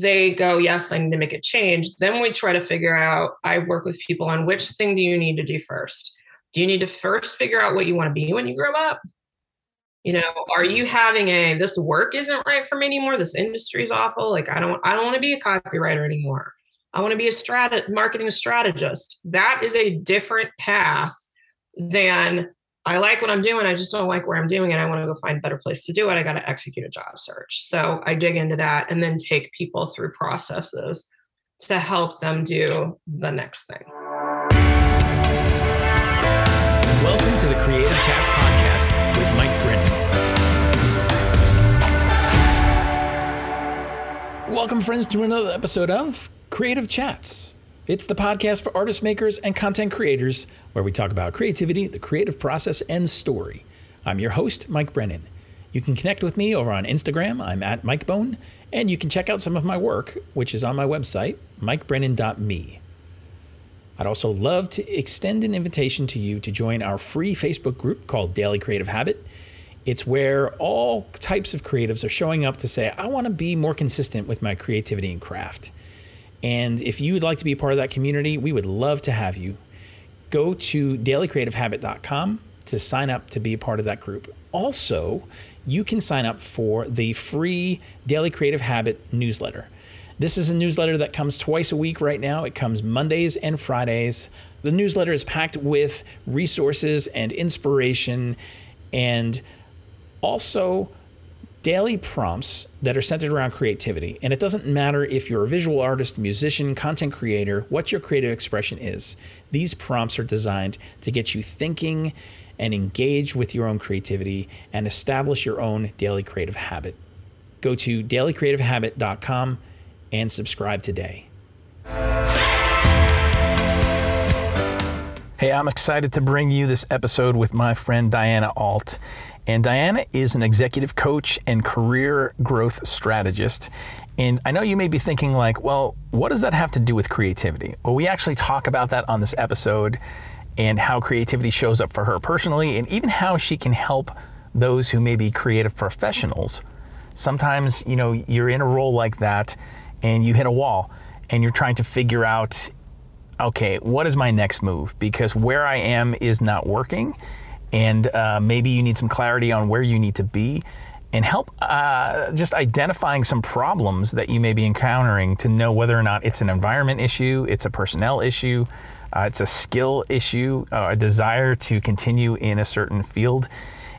they go, yes, I need to make a change. Then we try to figure out, I work with people on which thing do you need to do first? Do you need to first figure out what you want to be when you grow up? You know, are you having a this work isn't right for me anymore? This industry is awful. Like I don't I don't want to be a copywriter anymore. I want to be a strat marketing strategist. That is a different path than I like what I'm doing. I just don't like where I'm doing it. I want to go find a better place to do it. I got to execute a job search. So I dig into that and then take people through processes to help them do the next thing. Welcome to the Creative Chats Podcast with Mike Brennan. Welcome, friends, to another episode of Creative Chats. It's the podcast for artist makers and content creators where we talk about creativity, the creative process, and story. I'm your host, Mike Brennan. You can connect with me over on Instagram. I'm at MikeBone, and you can check out some of my work, which is on my website, mikebrennan.me. I'd also love to extend an invitation to you to join our free Facebook group called Daily Creative Habit. It's where all types of creatives are showing up to say, I want to be more consistent with my creativity and craft. And if you would like to be a part of that community, we would love to have you. Go to dailycreativehabit.com to sign up to be a part of that group. Also, you can sign up for the free Daily Creative Habit newsletter. This is a newsletter that comes twice a week right now. It comes Mondays and Fridays. The newsletter is packed with resources and inspiration and also daily prompts that are centered around creativity. And it doesn't matter if you're a visual artist, musician, content creator, what your creative expression is. These prompts are designed to get you thinking and engage with your own creativity and establish your own daily creative habit. Go to dailycreativehabit.com and subscribe today. Hey, I'm excited to bring you this episode with my friend Diana Alt. And Diana is an executive coach and career growth strategist. And I know you may be thinking, like, well, what does that have to do with creativity? Well, we actually talk about that on this episode and how creativity shows up for her personally, and even how she can help those who may be creative professionals. Sometimes, you know, you're in a role like that and you hit a wall and you're trying to figure out, okay, what is my next move? Because where I am is not working and uh, maybe you need some clarity on where you need to be and help uh, just identifying some problems that you may be encountering to know whether or not it's an environment issue, it's a personnel issue, uh, it's a skill issue, uh, a desire to continue in a certain field.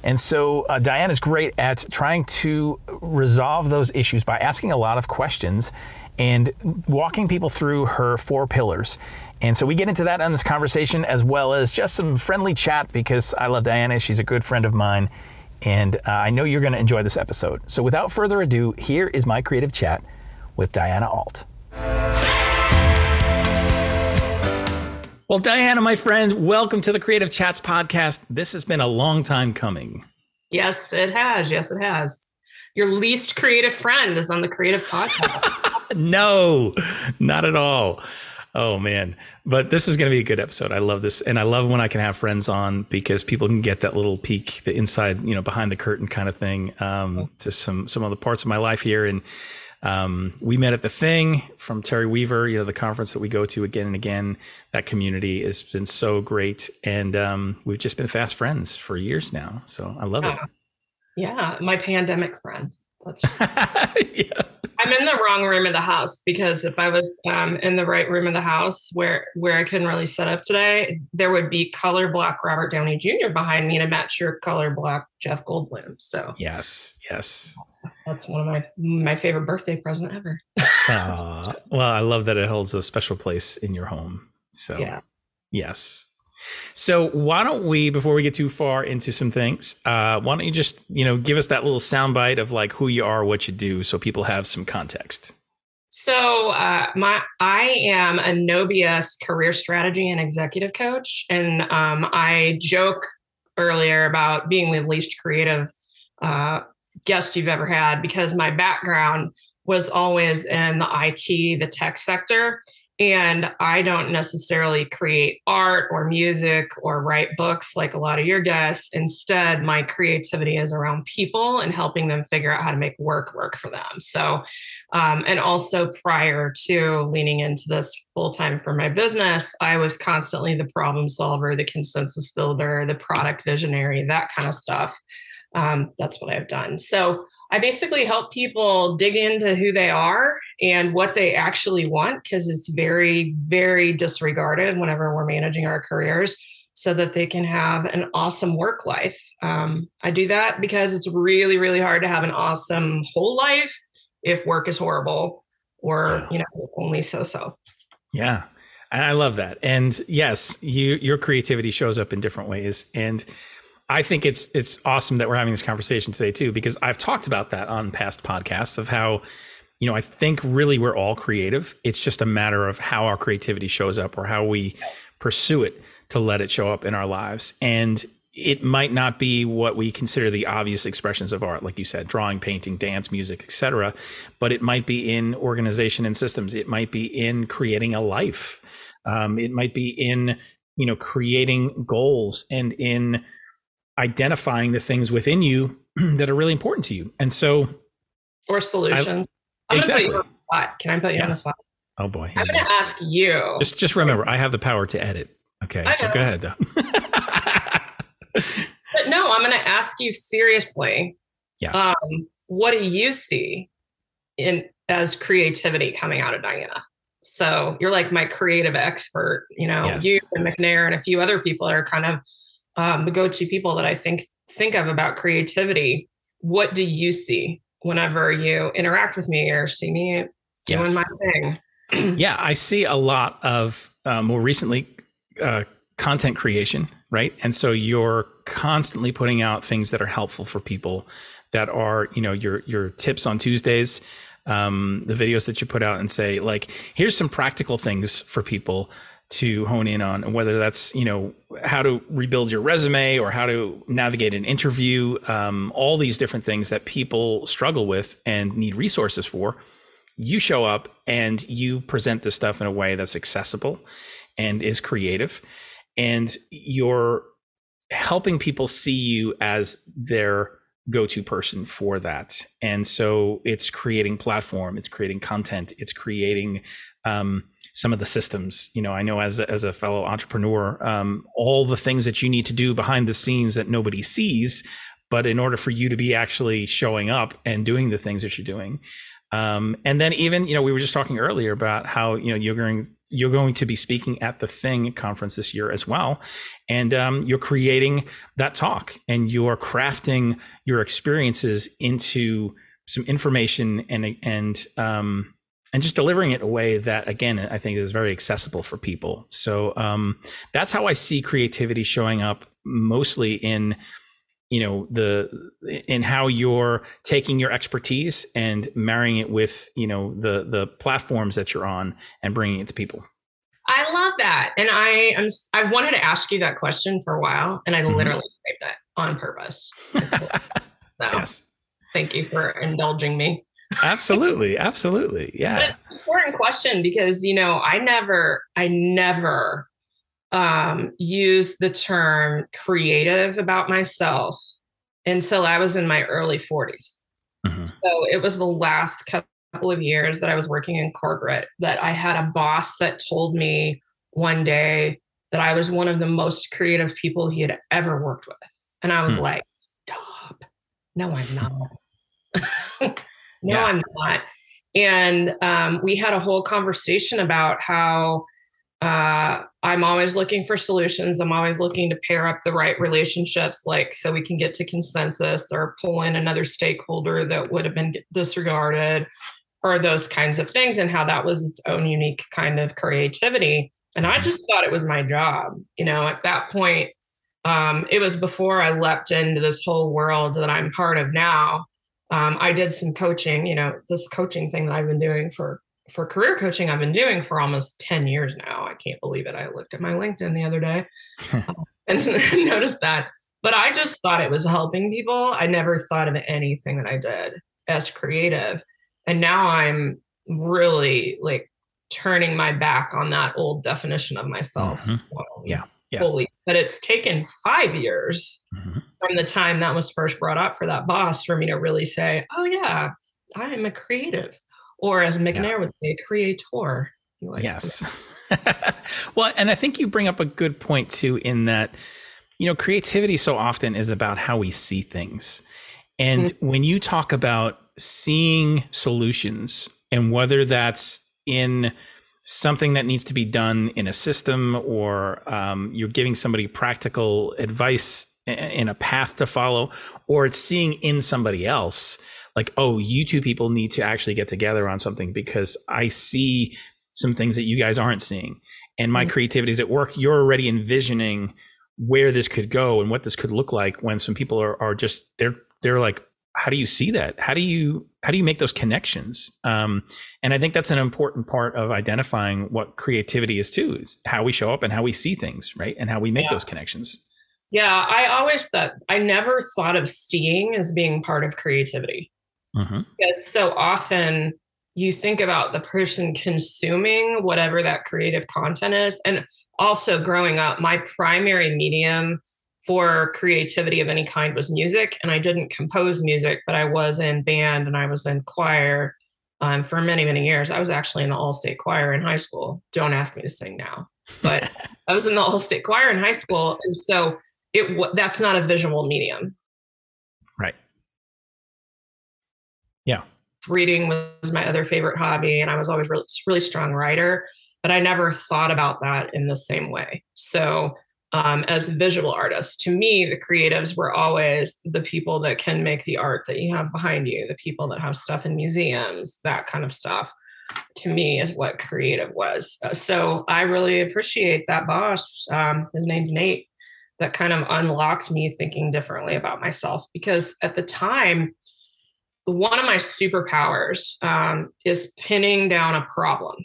And so uh, Diane is great at trying to resolve those issues by asking a lot of questions and walking people through her four pillars. And so we get into that on this conversation as well as just some friendly chat because I love Diana. She's a good friend of mine. And uh, I know you're going to enjoy this episode. So without further ado, here is my creative chat with Diana Alt. Well, Diana, my friend, welcome to the Creative Chats podcast. This has been a long time coming. Yes, it has. Yes, it has. Your least creative friend is on the creative podcast. no, not at all. Oh man, but this is going to be a good episode. I love this, and I love when I can have friends on because people can get that little peek, the inside, you know, behind the curtain kind of thing, um, to some some other parts of my life here. And um, we met at the thing from Terry Weaver, you know, the conference that we go to again and again. That community has been so great, and um, we've just been fast friends for years now. So I love yeah. it. Yeah, my pandemic friend. That's yeah. I'm in the wrong room of the house because if I was um, in the right room of the house where where I couldn't really set up today, there would be color block Robert Downey Jr. behind me to match your color block Jeff Goldblum. So yes, yes, that's one of my my favorite birthday present ever. uh, well, I love that it holds a special place in your home. So yeah, yes, so why don't we, before we get too far into some things, uh, why don't you just you know give us that little soundbite of like who you are, what you do, so people have some context. So uh, my I am a No BS career strategy and executive coach, and um, I joke earlier about being the least creative uh, guest you've ever had because my background was always in the IT, the tech sector. And I don't necessarily create art or music or write books like a lot of your guests. Instead, my creativity is around people and helping them figure out how to make work work for them. So, um, and also prior to leaning into this full time for my business, I was constantly the problem solver, the consensus builder, the product visionary, that kind of stuff. Um, that's what I've done. So, I basically help people dig into who they are and what they actually want because it's very, very disregarded whenever we're managing our careers so that they can have an awesome work life. Um, I do that because it's really, really hard to have an awesome whole life if work is horrible or, you know, only so so. Yeah. And I love that. And yes, you your creativity shows up in different ways. And I think it's it's awesome that we're having this conversation today too, because I've talked about that on past podcasts of how, you know, I think really we're all creative. It's just a matter of how our creativity shows up or how we pursue it to let it show up in our lives. And it might not be what we consider the obvious expressions of art, like you said, drawing, painting, dance, music, etc. But it might be in organization and systems. It might be in creating a life. Um, it might be in you know creating goals and in identifying the things within you that are really important to you. And so, or solutions. I, exactly. Can I put you yeah. on the spot? Oh boy. I'm going to ask you. Just, just remember, I have the power to edit. Okay, so go ahead but no, I'm going to ask you seriously. Yeah. Um, what do you see in as creativity coming out of Diana? So you're like my creative expert. You know, yes. you and McNair and a few other people are kind of um, the go-to people that I think think of about creativity. What do you see whenever you interact with me or see me doing yes. my thing? yeah, I see a lot of uh, more recently uh, content creation, right? And so you're constantly putting out things that are helpful for people. That are, you know, your your tips on Tuesdays, um, the videos that you put out, and say like, here's some practical things for people to hone in on, whether that's you know how to rebuild your resume or how to navigate an interview, um, all these different things that people struggle with and need resources for. You show up and you present this stuff in a way that's accessible and is creative, and you're helping people see you as their go-to person for that and so it's creating platform it's creating content it's creating um, some of the systems. You know, I know as a, as a fellow entrepreneur, um, all the things that you need to do behind the scenes that nobody sees. But in order for you to be actually showing up and doing the things that you're doing, um, and then even you know we were just talking earlier about how you know you're going you're going to be speaking at the Thing conference this year as well, and um, you're creating that talk and you're crafting your experiences into some information and and um, and just delivering it in a way that again i think is very accessible for people. So um, that's how i see creativity showing up mostly in you know the in how you're taking your expertise and marrying it with you know the the platforms that you're on and bringing it to people. I love that. And i am i wanted to ask you that question for a while and i mm-hmm. literally saved it on purpose. So yes. thank you for indulging me absolutely absolutely yeah. Important question because you know i never i never um use the term creative about myself until i was in my early 40s mm-hmm. so it was the last couple of years that i was working in corporate that i had a boss that told me one day that i was one of the most creative people he had ever worked with. And i was mm. like stop. No i'm not no, yeah. I'm not. And um, we had a whole conversation about how uh, I'm always looking for solutions. I'm always looking to pair up the right relationships, like so we can get to consensus or pull in another stakeholder that would have been disregarded or those kinds of things, and how that was its own unique kind of creativity. And I just thought it was my job. You know, at that point, um, it was before I leapt into this whole world that I'm part of now um, I did some coaching, you know, this coaching thing that I've been doing for for career coaching, I've been doing for almost 10 years now. I can't believe it. I looked at my LinkedIn the other day um, and noticed that. But I just thought it was helping people. I never thought of anything that I did as creative. And now I'm really like turning my back on that old definition of myself. Mhm. Yeah, yeah. Fully. But it's taken five years Mhm. from the time that was first brought up for that boss for me to really say, oh, yeah, I am a creative. Or as McNair would say, creator. He likes Yes. well, and I think you bring up a good point too, in that, you know, creativity so often is about how we see things. And when you talk about seeing solutions and whether that's in something that needs to be done in a system or um, you're giving somebody practical advice in a path to follow, or it's seeing in somebody else, like, oh, you two people need to actually get together on something because I see some things that you guys aren't seeing. And my Mhm. creativity is at work. You're already envisioning where this could go and what this could look like when some people are, are just they're they're like how do you see that how do you how do you make those connections um, and i think that's an important part of identifying what creativity is too is how we show up and how we see things right and how we make Yeah. those connections Yeah, I always thought, I never thought of seeing as being part of creativity. mm-hmm. because so often you think about the person consuming whatever that creative content is and also growing up my primary medium for creativity of any kind was music and i didn't compose music but i was in band and i was in choir um, for many many years. I was actually in the all-state choir in high school. Don't ask me to sing now but i was in the all-state choir in high school and so it that's not a visual medium. Right. Yeah. Reading was my other favorite hobby and i was always really, really strong writer but i never thought about that in the same way. So um, as visual artists to me the creatives were always the people that can make the art that you have behind you the people that have stuff in museums that kind of stuff to me is what creative was Uh, so i really appreciate that boss um, his name's nate that kind of unlocked me thinking differently about myself because at the time one of my superpowers um, is pinning down a problem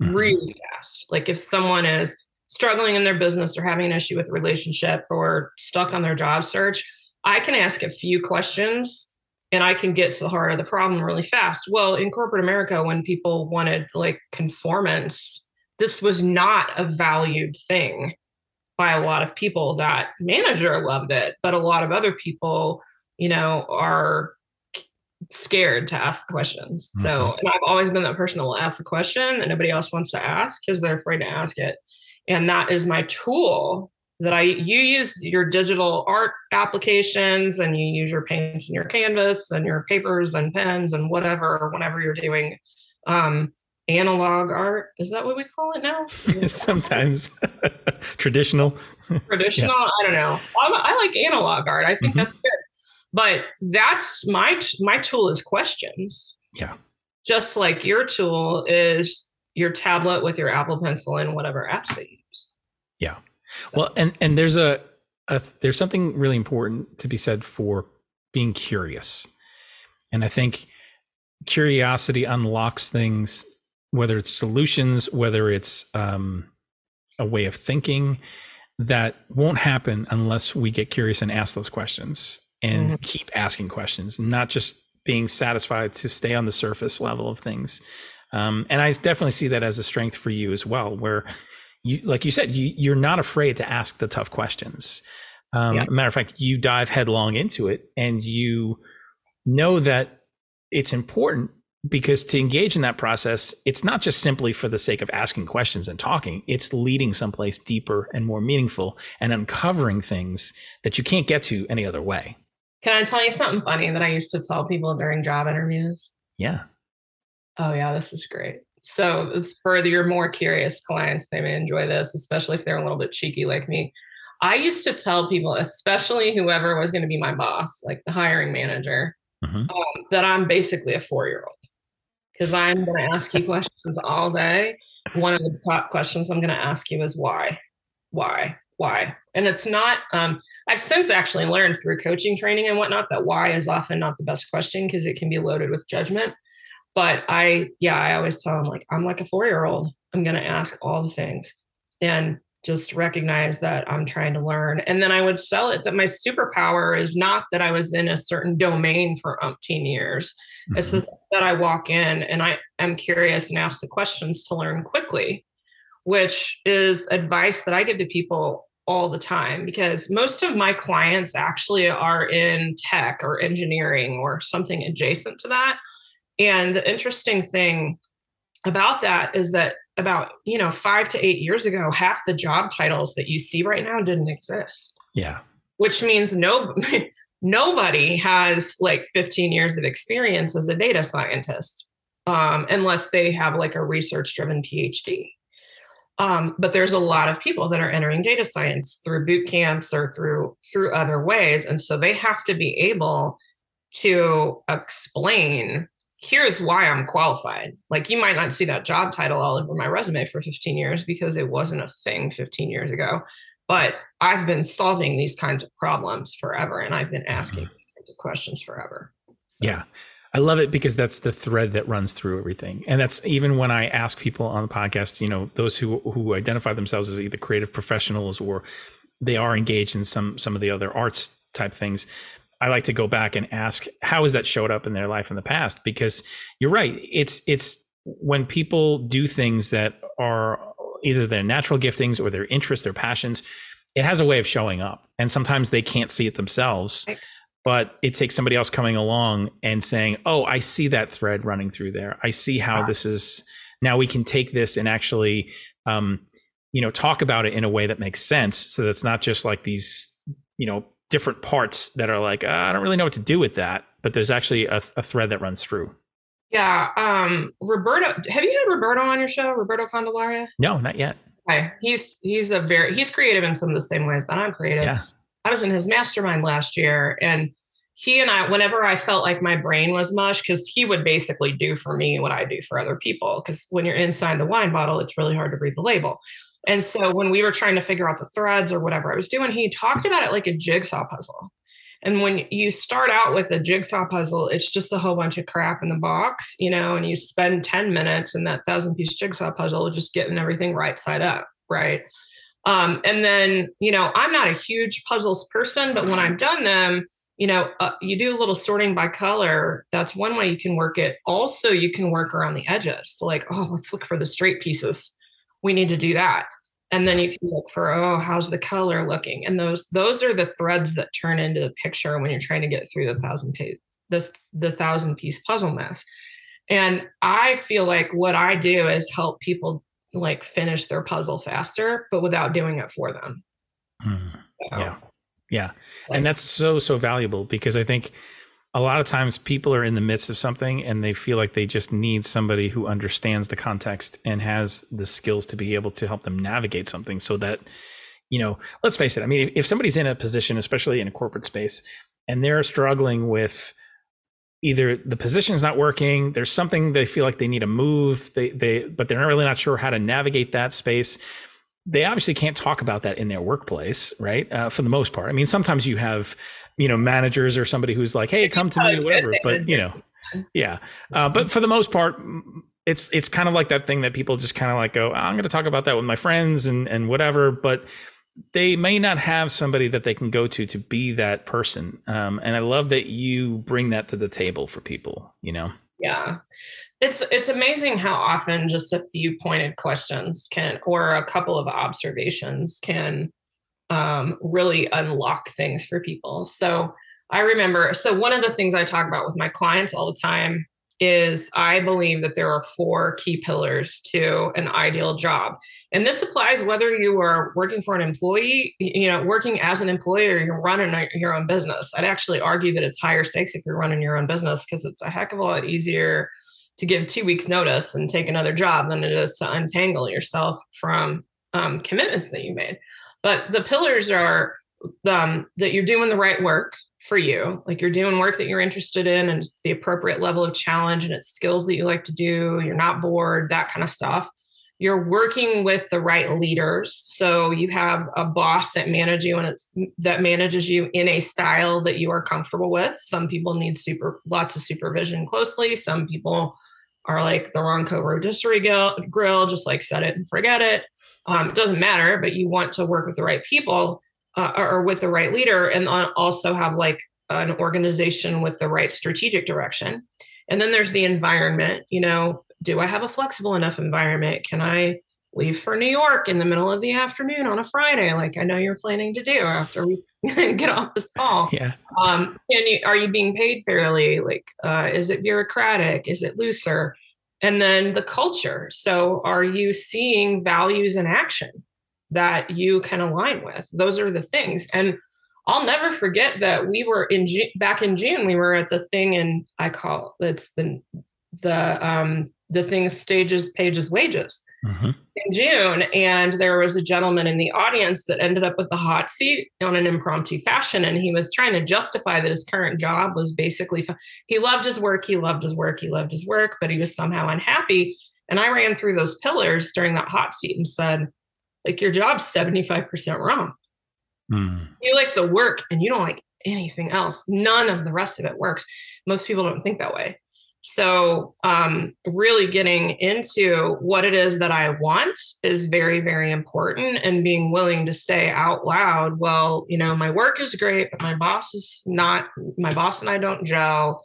Mhm. really fast. Like if someone is struggling in their business or having an issue with a relationship or stuck on their job search, I can ask a few questions and I can get to the heart of the problem really fast. Well, in corporate America, when people wanted like conformance, this was not a valued thing by a lot of people. That manager loved it, but a lot of other people, you know, are scared to ask questions. So, mm-hmm. and I've always been that person that will ask the question and nobody else wants to ask because they're afraid to ask it. And that is my tool that I you use your digital art applications and you use your paints and your canvas and your papers and pens and whatever whenever you're doing. Um analog art. Is that what we call it now? Sometimes. traditional. Traditional? I don't know. I, I like analog art. I think Mhm. that's good. But that's my my tool is questions. Yeah. just like your tool is your tablet with your apple pencil and whatever apps they use Yeah. So, Well, and and there's a, a there's something really important to be said for being curious, and I think curiosity unlocks things, whether it's solutions, whether it's um, a way of thinking, that won't happen unless we get curious and ask those questions and keep asking questions, not just being satisfied to stay on the surface level of things. Um, and I definitely see that as a strength for you as well, where you, like you said, you, you're not afraid to ask the tough questions. Um, Yeah. Matter of fact, you dive headlong into it, and you know that it's important because to engage in that process, it's not just simply for the sake of asking questions and talking. It's leading someplace deeper and more meaningful, and uncovering things that you can't get to any other way. can i tell you something funny that i used to tell people during job interviews Yeah. Oh yeah this is great. So it's for your more curious clients they may enjoy this especially if they're a little bit cheeky like me. I used to tell people especially whoever was going to be my boss like the hiring manager Mhm. um, that i'm basically a four-year-old. Because i'm going to ask you questions all day. One of the top questions i'm going to ask you is why why why? And it's not um, i've since actually learned through coaching training and whatnot that why is often not the best question because it can be loaded with judgment but I, yeah, I always tell them like I'm like a four year old. I'm gonna ask all the things and just recognize that I'm trying to learn. And then I would sell it that my superpower is not that I was in a certain domain for umpteen years. Mm-hmm. It's that I walk in and I am curious and ask the questions to learn quickly, which is advice that I give to people all the time because most of my clients actually are in tech or engineering or something adjacent to that. And the interesting thing about that is that about you know five to eight years ago half the job titles that you see right now didn't exist. Yeah. Which means no nobody has like 15 years of experience as a data scientist um, unless they have like a research driven phd um, but there's a lot of people that are entering data science through boot camps or through through other ways. And so they have to be able to explain here's why I'm qualified. Like you might not see that job title all over my resume for 15 years because it wasn't a thing 15 years ago. But I've been solving these kinds of problems forever and I've been asking mm-hmm. these kinds of questions forever. So. Yeah. I love it because that's the thread that runs through everything. And that's even when I ask people on the podcast, you know, those who who identify themselves as either creative professionals or they are engaged in some some of the other arts type things I like to go back and ask how has that showed up in their life in the past? Because you're right it's it's when people do things that are either their natural giftings or their interests their passions it has a way of showing up and sometimes they can't see it themselves but it takes somebody else coming along and saying oh I see that thread running through there. I see how this is now we can take this and actually um, you know talk about it in a way that makes sense so that's not just like these you know different parts that are like, uh, I don't really know what to do with that, but there's actually a, a thread that runs through. Yeah. Um, Roberto, have you had Roberto on your show, Roberto Candelaria? No, not yet. Okay. He's, he's a very, he's creative in some of the same ways that I'm creative. Yeah. I was in his mastermind last year and he and I, whenever I felt like my brain was mush, because he would basically do for me what I do for other people. Because when you're inside the wine bottle, it's really hard to read the label. And so when we were trying to figure out the threads or whatever I was doing, he talked about it like a jigsaw puzzle. And when you start out with a jigsaw puzzle, it's just a whole bunch of crap in the box, you know, and you spend 10 minutes in that thousand piece jigsaw puzzle just getting everything right side up, right? Um, and then, you know, I'm not a huge puzzles person, but when I've done them, you know, uh, you do a little sorting by color. That's one way you can work it. Also, you can work around the edges. So like, oh, let's look for the straight pieces we need to do that. And then you can look for oh how's the color looking? And those those are the threads that turn into the picture when you're trying to get through the thousand page this the thousand piece puzzle mess and i feel like what i do is help people like finish their puzzle faster but without doing it for them. Mm, so, yeah. Yeah. Like, and that's so so valuable because i think a lot of times people are in the midst of something and they feel like they just need somebody who understands the context and has the skills to be able to help them navigate something so that you know let's face it i mean if somebody's in a position especially in a corporate space and they're struggling with either the position's not working there's something they feel like they need to move they they but they're really not sure how to navigate that space they obviously can't talk about that in their workplace right? Uh, for the most part. I mean sometimes you have you know managers or somebody who's like hey come to me or whatever but you know yeah. Uh, but for the most part it's it's kind of like that thing that people just kind of like go i'm going to talk about that with my friends and and whatever but they may not have somebody that they can go to to be that person. Um, and i love that you bring that to the table for people you know? Yeah it's it's amazing how often just a few pointed questions can or a couple of observations can um, really unlock things for people. So I remember, so one of the things I talk about with my clients all the time is I believe that there are four key pillars to an ideal job. And this applies whether you are working for an employee, you know, working as an employer, you're running your own business. I'd actually argue that it's higher stakes if you're running your own business because it's a heck of a lot easier to give two weeks notice and take another job than it is to untangle yourself from um, commitments that you made. But the pillars are um, that you're doing the right work for you. Like you're doing work that you're interested in and it's the appropriate level of challenge and it's skills that you like to do. You're not bored, that kind of stuff. You're working with the right leaders. So you have a boss that manages you and it's that manages you in a style that you are comfortable with. Some people need super lots of supervision closely. Some people are like the Ronco rotisserie grill, just like set it and forget it. Um, it doesn't matter, but you want to work with the right people uh, or with the right leader and also have like an organization with the right strategic direction. And then there's the environment. You know, do I have a flexible enough environment? Can I leave for New York in the middle of the afternoon on a Friday, like I know you're planning to do after we get off this call? Yeah. Um, and you, are you being paid fairly? Like, uh, is it bureaucratic? Is it looser? And then the culture. So, are you seeing values in action that you can align with? Those are the things. And I'll never forget that we were in back in June. We were at the thing, and I call it's the the um, the thing stages pages wages mm-hmm. in June, and there was a gentleman in the audience that ended up with the hot seat on an impromptu fashion, and he was trying to justify that his current job was basically he loved his work, he loved his work, he loved his work, but he was somehow unhappy. And I ran through those pillars during that hot seat and said, like your job's seventy five percent wrong Mm. You like the work and you don't like anything else. None of the rest of it works. Most people don't think that way. So, um, really getting into what it is that I want is very, very important. And being willing to say out loud, well, you know, my work is great, but my boss is not, my boss and I don't gel.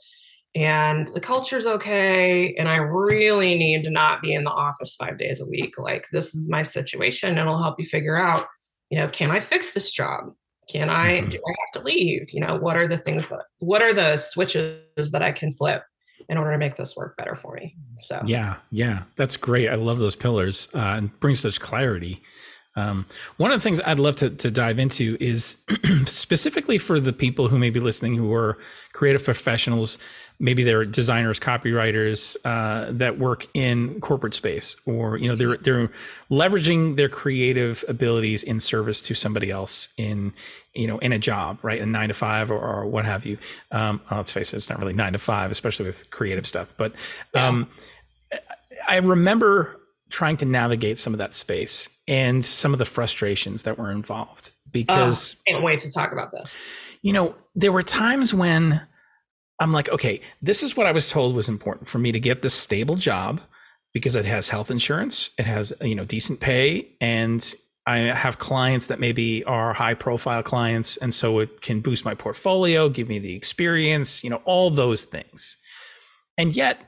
And the culture's okay. And I really need to not be in the office five days a week. Like, this is my situation. It'll help you figure out you know can i fix this job can i mm-hmm. do i have to leave you know what are the things that what are the switches that i can flip in order to make this work better for me. So. Yeah yeah. That's great. I love those pillars uh, and brings such clarity. Um, one of the things I'd love to, to dive into is specifically for the people who may be listening who are creative professionals maybe they're designers, copywriters uh, that work in corporate space, or you know they're they're leveraging their creative abilities in service to somebody else in you know in a job, right, a nine to five or, or what have you. Um, well, let's face it, it's not really nine to five, especially with creative stuff. But um, yeah. I remember trying to navigate some of that space and some of the frustrations that were involved because oh, can't wait to talk about this. You know, there were times when I'm like, okay, this is what I was told was important for me to get this stable job because it has health insurance, it has, you know, decent pay, and I have clients that maybe are high profile clients. And so it can boost my portfolio, give me the experience, you know, all those things. And yet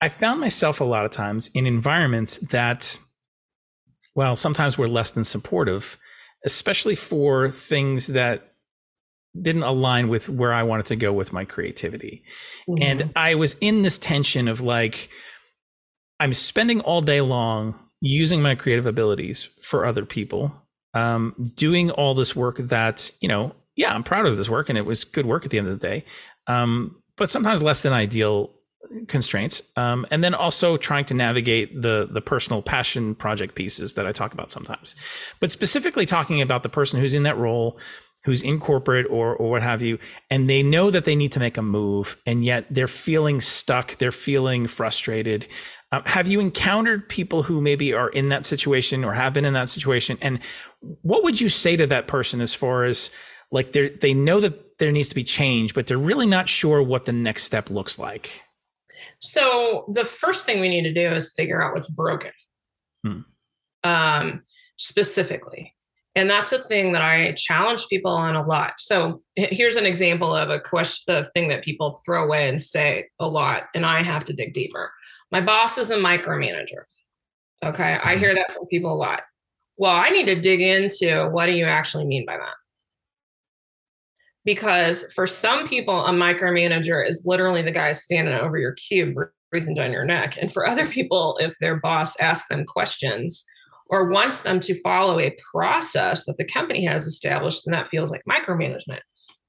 I found myself a lot of times in environments that, well, sometimes were less than supportive, especially for things that didn't align with where I wanted to go with my creativity. Mm-hmm. And I was in this tension of like, I'm spending all day long using my creative abilities for other people, um, doing all this work that, you know, yeah, I'm proud of this work and it was good work at the end of the day. Um, but sometimes less than ideal constraints um, and then also trying to navigate the the personal passion project pieces that i talk about sometimes but specifically talking about the person who's in that role who's in corporate or or what have you and they know that they need to make a move and yet they're feeling stuck they're feeling frustrated. Um, have you encountered people who maybe are in that situation or have been in that situation? And what would you say to that person as far as like they they know that there needs to be change but they're really not sure what the next step looks like? So the first thing we need to do is figure out what's broken. Hmm. um, specifically and that's a thing that I challenge people on a lot. So here's an example of a question, a thing that people throw away and say a lot, and I have to dig deeper. My boss is a micromanager. Okay. I hear that from people a lot. Well, I need to dig into what do you actually mean by that? Because for some people, a micromanager is literally the guy standing over your cube, breathing down your neck. And for other people, if their boss asks them questions, or wants them to follow a process that the company has established, then that feels like micromanagement.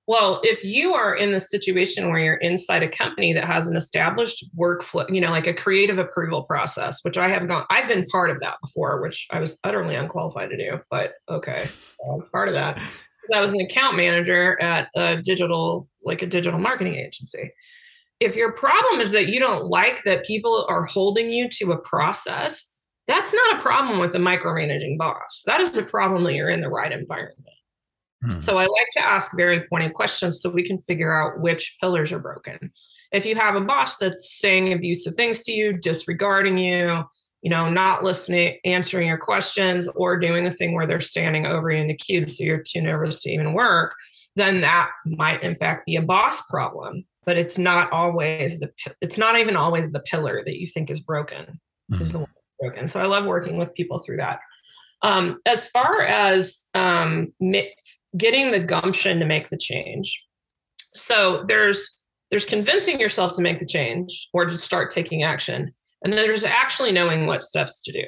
Well, if you are in the situation where you're inside a company that has an established workflow, you know, like a creative approval process, which I have gone, I've been part of that before, which I was utterly unqualified to do, but okay, I was part of that because I was an account manager at a digital, like a digital marketing agency. If your problem is that you don't like that people are holding you to a process, that's not a problem with a micromanaging boss. That is a problem that you're in the right environment. Hmm. So I like to ask very pointed questions so we can figure out which pillars are broken. If you have a boss that's saying abusive things to you, disregarding you, you know, not listening, answering your questions, or doing the thing where they're standing over you in the cube so you're too nervous to even work, then that might in fact be a boss problem. but it's not always the it's not even always the pillar that you think is broken mm. is the one So I love working with people through that. Um, as far as um, getting the gumption to make the change, so there's there's convincing yourself to make the change or to start taking action, and then there's actually knowing what steps to do.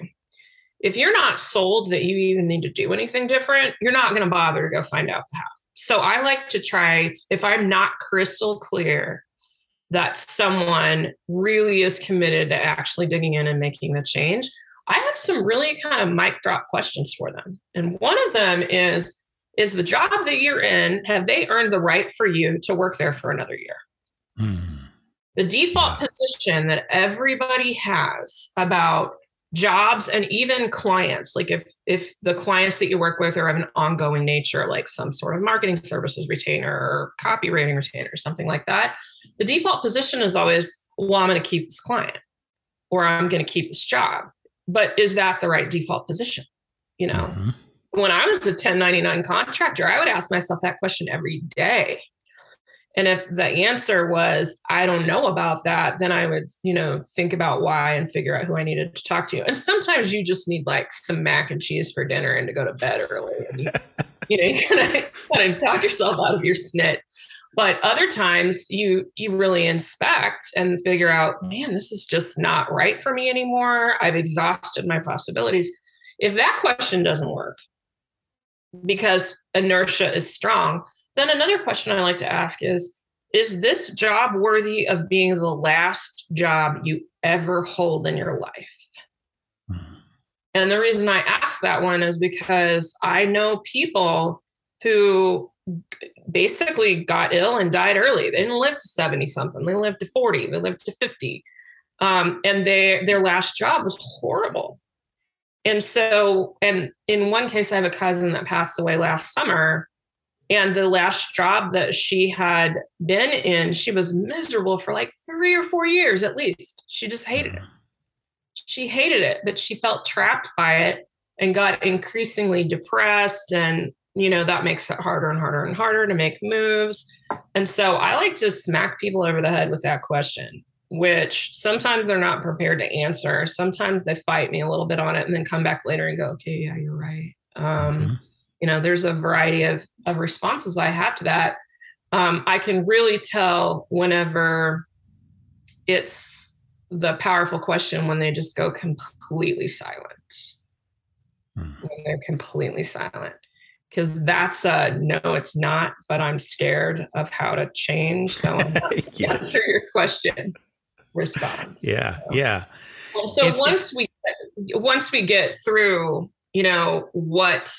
If you're not sold that you even need to do anything different, you're not going to bother to go find out how. So I like to try, if I'm not crystal clear that someone really is committed to actually digging in and making the change, I have some really kind of mic drop questions for them. And one of them is Is the job that you're in, have they earned the right for you to work there for another year? Mm. The default position that everybody has about jobs and even clients. Like if if the clients that you work with are of an ongoing nature like some sort of marketing services retainer or copywriting retainer or something like that the default position is always well i'm going to keep this client or i'm going to keep this job. But is that the right default position you know? Mm-hmm. when i was a 1099 contractor i would ask myself that question every day and if the answer was, I don't know about that, then I would, you know, think about why and figure out who I needed to talk to. And sometimes you just need like some mac and cheese for dinner and to go to bed early. And you, you know, you kind of kind of talk yourself out of your snit. But other times you you really inspect and figure out, man, this is just not right for me anymore. I've exhausted my possibilities. If that question doesn't work, because inertia is strong, then another question I like to ask is Is this job worthy of being the last job you ever hold in your life? Hmm. And the reason I ask that one is because I know people who basically got ill and died early. They didn't live to 70 something, they lived to 40, they lived to 50. Um, and they their last job was horrible. And so, and in one case, I have a cousin that passed away last summer and the last job that she had been in, she was miserable for like three or four years at least. She just hated it. She hated it, but she felt trapped by it and got increasingly depressed. And, you know, that makes it harder and harder and harder to make moves. And so I like to smack people over the head with that question, which sometimes they're not prepared to answer. Sometimes they fight me a little bit on it and then come back later and go, okay, yeah, you're right. Um, mm-hmm you know there's a variety of, of responses i have to that um, i can really tell whenever it's the powerful question when they just go completely silent hmm. when they're completely silent because that's a no it's not but i'm scared of how to change so yeah. answer your question response yeah so. yeah and so it's, once we once we get through you know what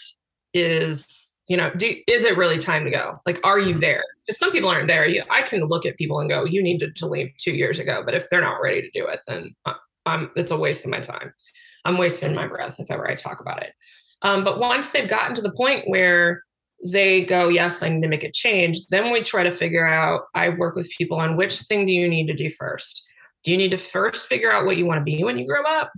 is you know do is it really time to go? Like are you there? Because some people aren't there. You, i can look at people and go you needed to leave two years ago but if they're not ready to do it then i'm it's a waste of my time. I'm wasting my breath if ever i talk about it. Um, but once they've gotten to the point where they go yes i need to make a change then we try to figure out i work with people on which thing do you need to do first? Do you need to first figure out what you want to be when you grow up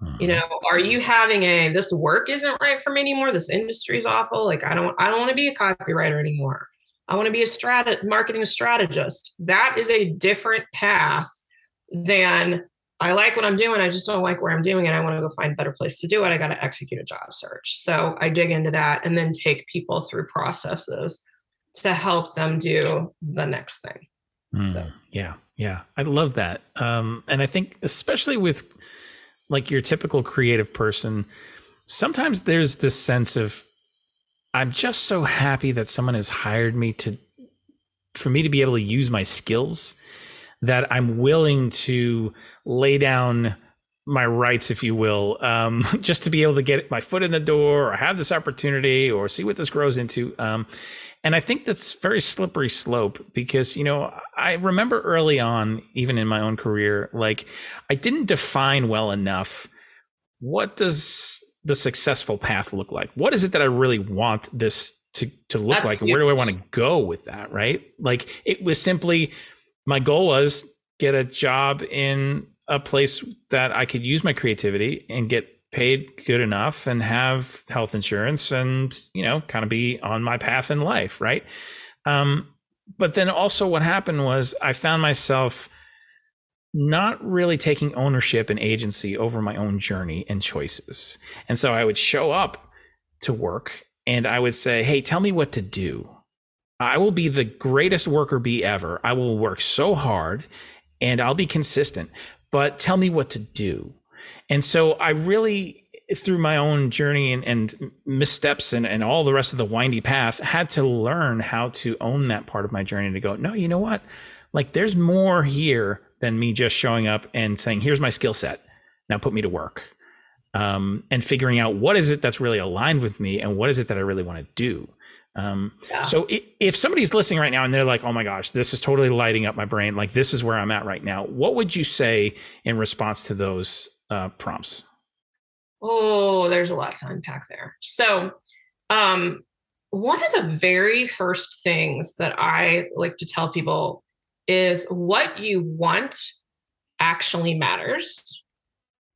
you mm-hmm. know, are you having a this work isn't right for me anymore? This industry is awful. Like I don't I don't want to be a copywriter anymore. I want to be a strat marketing strategist. That is a different path than I like what I'm doing. I just don't like where I'm doing it. I want to go find a better place to do it. I got to execute a job search. So I dig into that and then take people through processes to help them do the next thing. Mm, so yeah, yeah, I love that. Um, and I think especially with like your typical creative person, sometimes there's this sense of I'm just so happy that someone has hired me to for me to be able to use my skills that I'm willing to lay down my rights, if you will, um, just to be able to get my foot in the door or have this opportunity or see what this grows into. Um, and I think that's very slippery slope because, you know, I remember early on, even in my own career, like I didn't define well enough what does the successful path look like? What is it that I really want this to, to look that's like? And where do I want to go with that? Right. Like it was simply my goal was get a job in a place that I could use my creativity and get paid good enough and have health insurance and you know kind of be on my path in life right um, but then also what happened was I found myself not really taking ownership and agency over my own journey and choices. And so I would show up to work and I would say, Hey, tell me what to do. I will be the greatest worker bee ever. I will work so hard and I'll be consistent, but tell me what to do. And so I really, through my own journey and, and missteps and, and all the rest of the windy path, had to learn how to own that part of my journey to go, no, you know what? Like there's more here than me just showing up and saying, here's my skill set. Now put me to work. Um, and figuring out what is it that's really aligned with me and what is it that I really want to do. Um, yeah. So if somebody's listening right now and they're like, "Oh my gosh, this is totally lighting up my brain. Like this is where I'm at right now," what would you say in response to those uh, prompts? Oh, there's a lot to unpack there. So, um, one of the very first things that I like to tell people is what you want actually matters.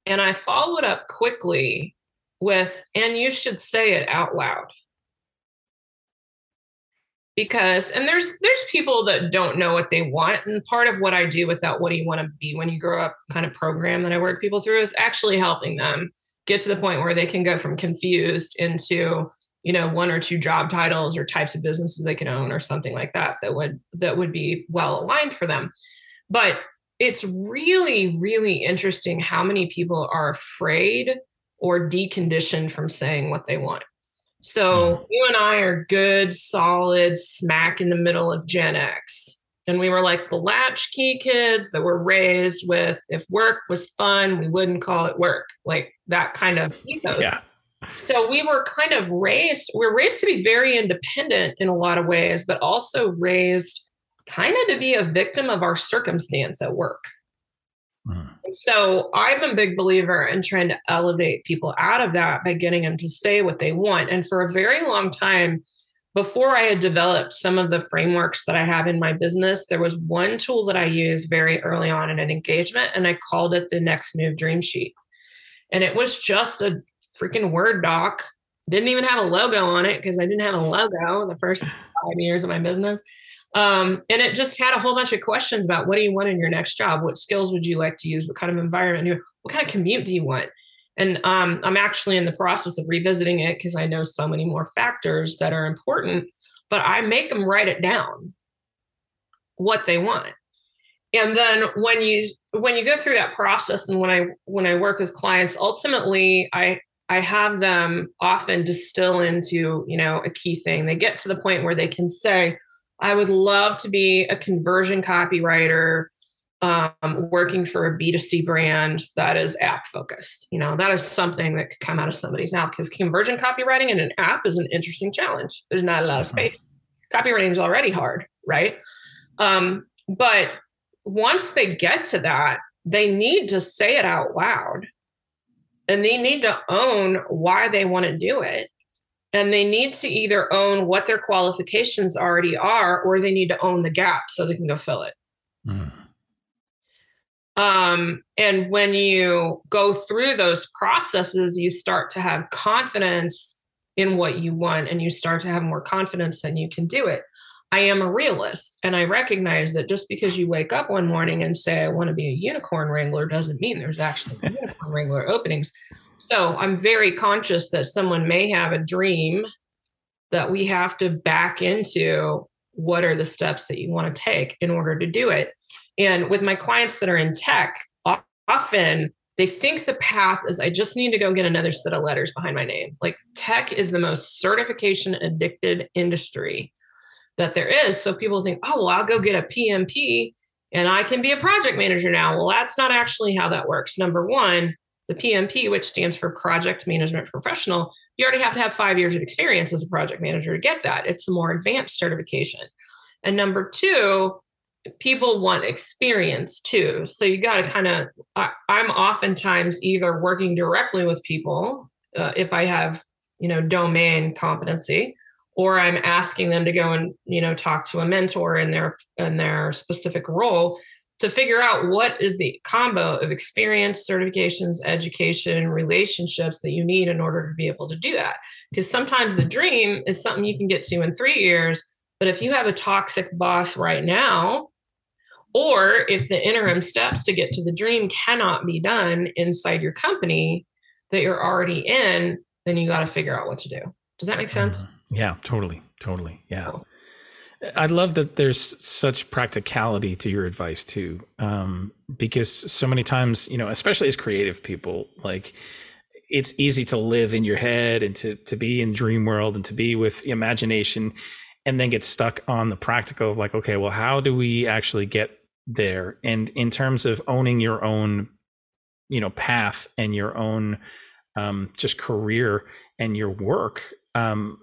And I followed up quickly with, and you should say it out loud. Because, and there's there's people that don't know what they want. And part of what I do with that, what do you want to be when you grow up kind of program that I work people through is actually helping them get to the point where they can go from confused into you know one or two job titles or types of businesses they can own or something like that that would that would be well aligned for them but it's really really interesting how many people are afraid or deconditioned from saying what they want so you and i are good solid smack in the middle of gen x. And we were like the latchkey kids that were raised with if work was fun we wouldn't call it work like that kind of ethos. Yeah. So we were kind of raised we are raised to be very independent in a lot of ways but also raised kind of to be a victim of our circumstance at work mm. so i'm a big believer in trying to elevate people out of that by getting them to say what they want and for a very long time before i had developed some of the frameworks that i have in my business there was one tool that i used very early on in an engagement and i called it the next move dream sheet and it was just a freaking Word doc. Didn't even have a logo on it because I didn't have a logo the first five years of my business. Um, and it just had a whole bunch of questions about what do you want in your next job? What skills would you like to use? What kind of environment? What kind of commute do you want? And um, I'm actually in the process of revisiting it because I know so many more factors that are important, but I make them write it down what they want. And then when you when you go through that process and when I when I work with clients, ultimately I I have them often distill into, you know, a key thing. They get to the point where they can say, I would love to be a conversion copywriter um, working for a B2C brand that is app focused. You know, that is something that could come out of somebody's mouth because conversion copywriting in an app is an interesting challenge. There's not a lot of mm-hmm. space. Copywriting is already hard, right? Um, but once they get to that, they need to say it out loud and they need to own why they want to do it and they need to either own what their qualifications already are or they need to own the gap so they can go fill it mm. um, and when you go through those processes you start to have confidence in what you want and you start to have more confidence that you can do it I am a realist and I recognize that just because you wake up one morning and say, I want to be a unicorn wrangler doesn't mean there's actually unicorn wrangler openings. So I'm very conscious that someone may have a dream that we have to back into what are the steps that you want to take in order to do it. And with my clients that are in tech, often they think the path is I just need to go get another set of letters behind my name. Like tech is the most certification addicted industry that there is. So people think, oh, well, I'll go get a PMP and I can be a project manager now. Well, that's not actually how that works. Number one, the PMP, which stands for Project Management Professional, you already have to have five years of experience as a project manager to get that. It's a more advanced certification. And number two, people want experience too. So you got to kind of, I'm oftentimes either working directly with people uh, if I have, you know, domain competency, or I'm asking them to go and you know talk to a mentor in their in their specific role to figure out what is the combo of experience, certifications, education, relationships that you need in order to be able to do that. Because sometimes the dream is something you can get to in three years, But if you have a toxic boss right now, or if the interim steps to get to the dream cannot be done inside your company that you're already in, then you got to figure out what to do. Does that make sense? Mm-hmm. Yeah, totally. Totally. Yeah. I love that there's such practicality to your advice too, um, because so many times, you know, especially as creative people, like it's easy to live in your head and to to be in dream world and to be with imagination, and then get stuck on the practical of like, okay, well, how do we actually get there? And in terms of owning your own, you know, path and your own um, just career and your work, um,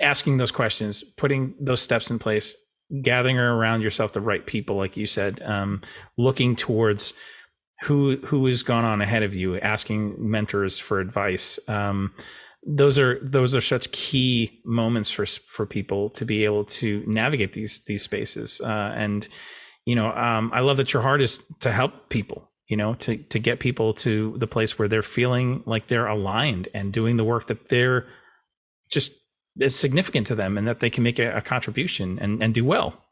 asking those questions, putting those steps in place, gathering around yourself the right people, like you said, um, looking towards who who has gone on ahead of you, asking mentors for advice. Um, those are those are such key moments for for people to be able to navigate these these spaces. Uh, and you know, um, I love that your heart is to help people. You know, to to get people to the place where they're feeling like they're aligned and doing the work that they're just is significant to them and that they can make a, a contribution and, and do well.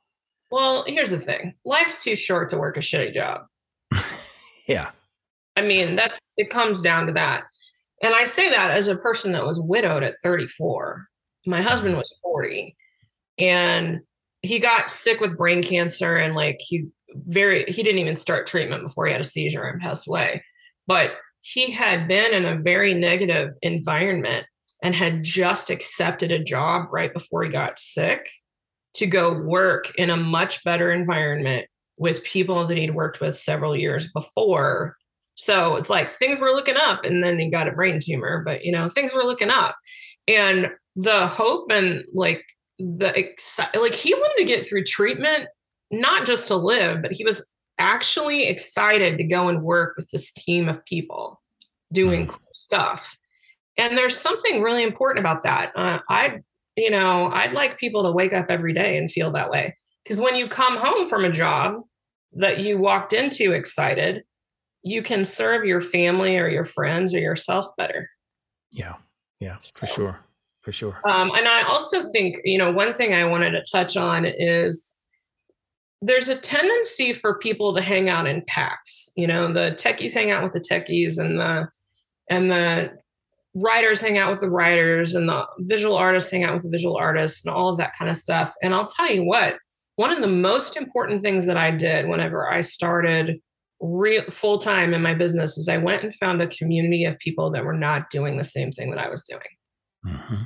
Well, here's the thing life's too short to work a shitty job. yeah. I mean, that's it comes down to that. And I say that as a person that was widowed at 34. My husband mm-hmm. was 40 and he got sick with brain cancer and like he very he didn't even start treatment before he had a seizure and passed away. But he had been in a very negative environment and had just accepted a job right before he got sick to go work in a much better environment with people that he'd worked with several years before. So it's like things were looking up, and then he got a brain tumor, but you know, things were looking up. And the hope and like the exci- like he wanted to get through treatment, not just to live, but he was actually excited to go and work with this team of people doing mm. cool stuff. And there's something really important about that. Uh, I, you know, I'd like people to wake up every day and feel that way. Because when you come home from a job that you walked into excited, you can serve your family or your friends or yourself better. Yeah. Yeah, for sure. For sure. Um, and I also think, you know, one thing I wanted to touch on is there's a tendency for people to hang out in packs. You know, the techies hang out with the techies and the and the writers hang out with the writers and the visual artists hang out with the visual artists and all of that kind of stuff. And I'll tell you what, one of the most important things that I did whenever I started real full time in my business is I went and found a community of people that were not doing the same thing that I was doing. Mm-hmm.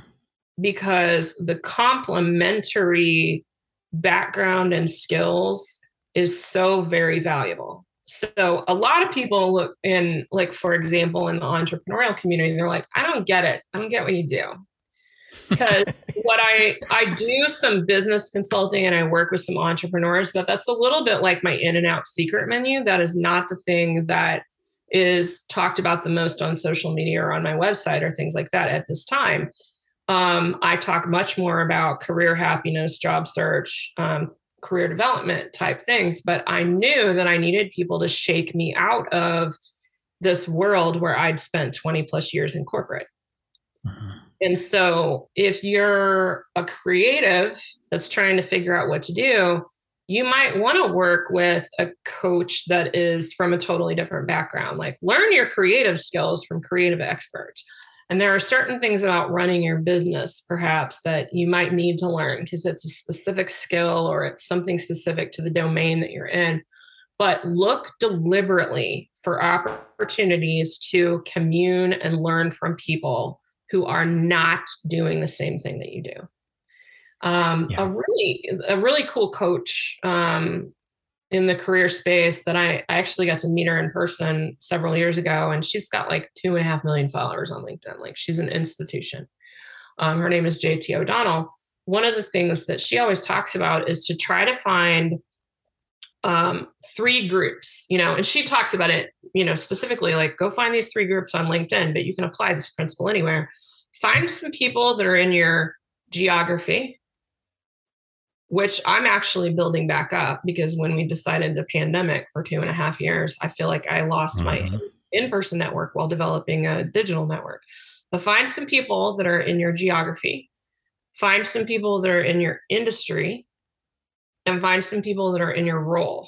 Because the complementary background and skills is so very valuable. So a lot of people look in, like, for example, in the entrepreneurial community, they're like, I don't get it. I don't get what you do. Because what I I do some business consulting and I work with some entrepreneurs, but that's a little bit like my in and out secret menu. That is not the thing that is talked about the most on social media or on my website or things like that at this time. Um, I talk much more about career happiness, job search, um, career development type things. But I knew that I needed people to shake me out of this world where I'd spent 20 plus years in corporate. Mm-hmm. And so if you're a creative that's trying to figure out what to do, you might want to work with a coach that is from a totally different background. Like learn your creative skills from creative experts. And there are certain things about running your business, perhaps, that you might need to learn because it's a specific skill or it's something specific to the domain that you're in. But look deliberately for opportunities to commune and learn from people who are not doing the same thing that you do. Um, yeah. A really, a really cool coach um, in the career space that I, I actually got to meet her in person several years ago, and she's got like two and a half million followers on LinkedIn. Like she's an institution. Um, her name is JT O'Donnell. One of the things that she always talks about is to try to find um, three groups, you know, and she talks about it, you know, specifically like go find these three groups on LinkedIn, but you can apply this principle anywhere. Find some people that are in your geography, which I'm actually building back up because when we decided the pandemic for two and a half years, I feel like I lost mm-hmm. my in person network while developing a digital network. But find some people that are in your geography. find some people that are in your industry and find some people that are in your role.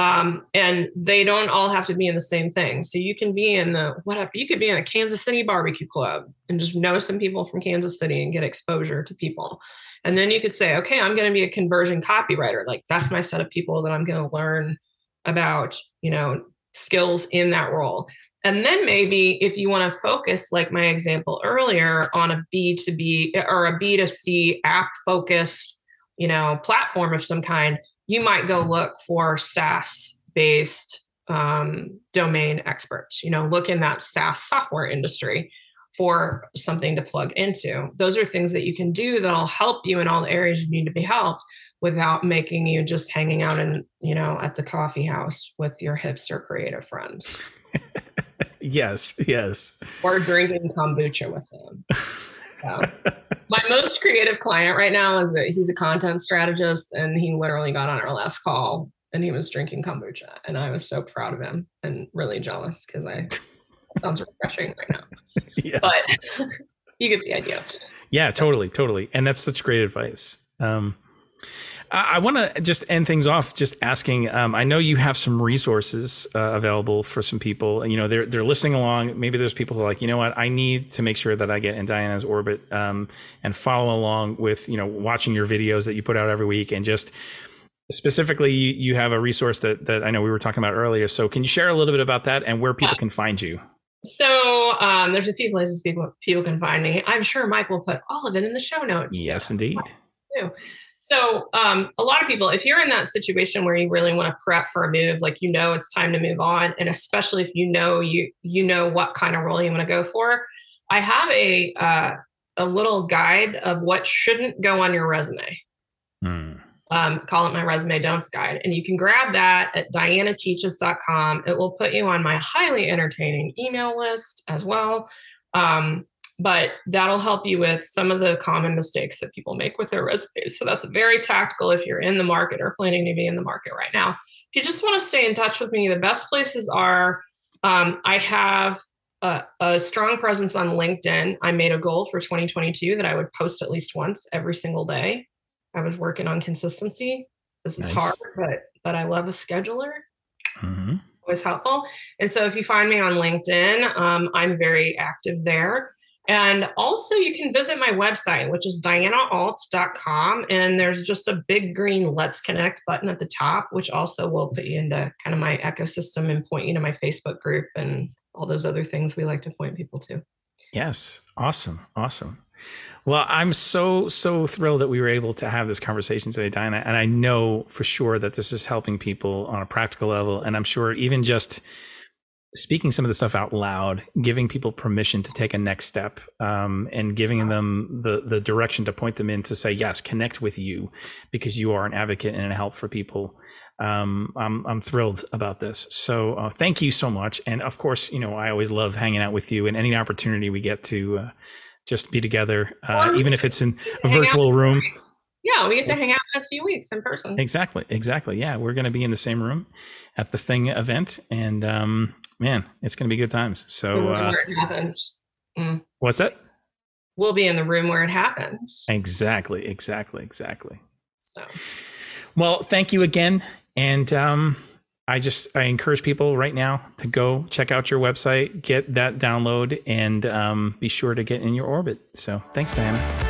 Um, and they don't all have to be in the same thing. So you can be in the whatever you could be in a Kansas City barbecue club and just know some people from Kansas City and get exposure to people. And then you could say, okay, I'm going to be a conversion copywriter. Like that's my set of people that I'm going to learn about, you know, skills in that role. And then maybe if you want to focus, like my example earlier, on a B2B or a B2C app focused, you know, platform of some kind, you might go look for SaaS based um, domain experts, you know, look in that SaaS software industry for something to plug into. Those are things that you can do that'll help you in all the areas you need to be helped without making you just hanging out in, you know, at the coffee house with your hipster creative friends. yes, yes. Or drinking kombucha with them. So, my most creative client right now is that he's a content strategist and he literally got on our last call and he was drinking kombucha and I was so proud of him and really jealous because I sounds refreshing right now. Yeah. But you get the idea. Yeah, totally, totally. And that's such great advice. Um, I, I want to just end things off just asking. Um, I know you have some resources uh, available for some people. You know, they're they're listening along. Maybe there's people who are like, you know what, I need to make sure that I get in Diana's orbit um, and follow along with you know watching your videos that you put out every week and just specifically you, you have a resource that that I know we were talking about earlier. So can you share a little bit about that and where people yeah. can find you? So um, there's a few places people people can find me. I'm sure Mike will put all of it in the show notes. Yes, indeed. So, um, a lot of people, if you're in that situation where you really want to prep for a move, like you know it's time to move on, and especially if you know you you know what kind of role you want to go for, I have a uh, a little guide of what shouldn't go on your resume. Hmm. Um, call it my resume don'ts guide, and you can grab that at dianateaches.com. It will put you on my highly entertaining email list as well. Um, but that'll help you with some of the common mistakes that people make with their resumes. So that's very tactical if you're in the market or planning to be in the market right now. If you just want to stay in touch with me, the best places are um, I have a, a, strong presence on LinkedIn. I made a goal for 2022 that I would post at least once every single day. I was working on consistency. This is nice. hard, but but I love a scheduler. Mm-hmm. Always helpful. And so if you find me on LinkedIn, um, I'm very active there. And also, you can visit my website, which is dianaalt.com. And there's just a big green Let's Connect button at the top, which also will put you into kind of my ecosystem and point you to my Facebook group and all those other things we like to point people to. Yes. Awesome. Awesome. Well, I'm so, so thrilled that we were able to have this conversation today, Diana. And I know for sure that this is helping people on a practical level. And I'm sure even just speaking some of the stuff out loud, giving people permission to take a next step, um, and giving them the the direction to point them in to say yes, connect with you because you are an advocate and a help for people. Um, I'm I'm thrilled about this. So uh, thank you so much, and of course, you know I always love hanging out with you, and any opportunity we get to uh, just be together, uh, even if it's in a virtual room. Yeah, we get to hang out in a few weeks in person. Exactly, exactly. Yeah, we're going to be in the same room at the thing event, and um, man, it's going to be good times. So uh, where it happens. Mm. What's that? We'll be in the room where it happens. Exactly, exactly, exactly. So, well, thank you again, and um, I just I encourage people right now to go check out your website, get that download, and um, be sure to get in your orbit. So, thanks, Diana.